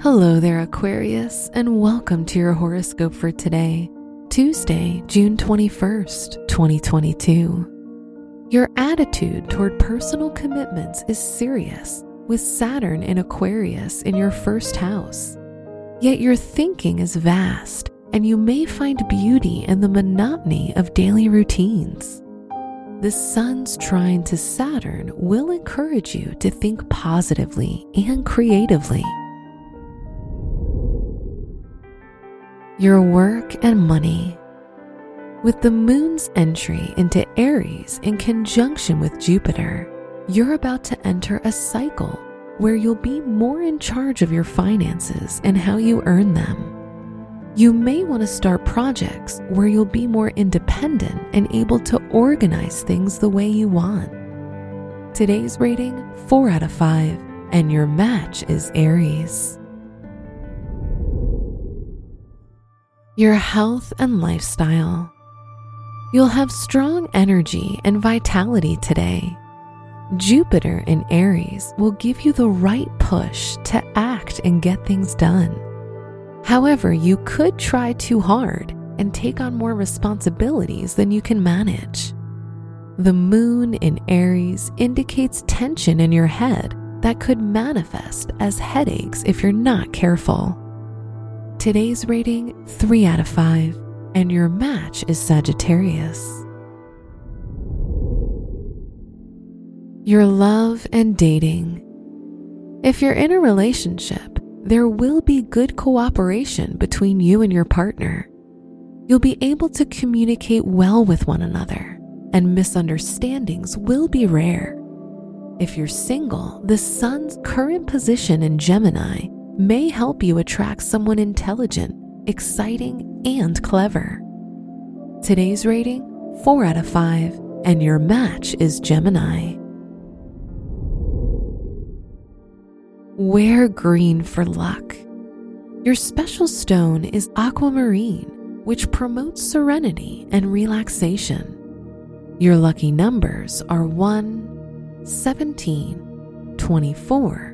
Hello there, Aquarius, and welcome to your horoscope for today, Tuesday, June 21st, 2022. Your attitude toward personal commitments is serious, with Saturn in Aquarius in your first house. Yet your thinking is vast, and you may find beauty in the monotony of daily routines. The Sun's trine to Saturn will encourage you to think positively and creatively your work and money. With the moon's entry into Aries in conjunction with Jupiter, you're about to enter a cycle where you'll be more in charge of your finances and how you earn them. You may want to start projects where you'll be more independent and able to organize things the way you want. Today's rating 4 out of 5, and your match is Aries. Your health and lifestyle. You'll have strong energy and vitality today. Jupiter in Aries will give you the right push to act and get things done. However, you could try too hard and take on more responsibilities than you can manage. The moon in Aries indicates tension in your head that could manifest as headaches if you're not careful. Today's rating 3 out of 5, and your match is Sagittarius. Your love and dating. If you're in a relationship, there will be good cooperation between you and your partner. You'll be able to communicate well with one another, and misunderstandings will be rare. If you're single, the sun's current position in Gemini may help you attract someone intelligent, exciting, and clever. Today's rating 4 out of 5, and your match is Gemini. Wear green for luck. Your special stone is aquamarine, which promotes serenity and relaxation. Your lucky numbers are 1, 17, 24,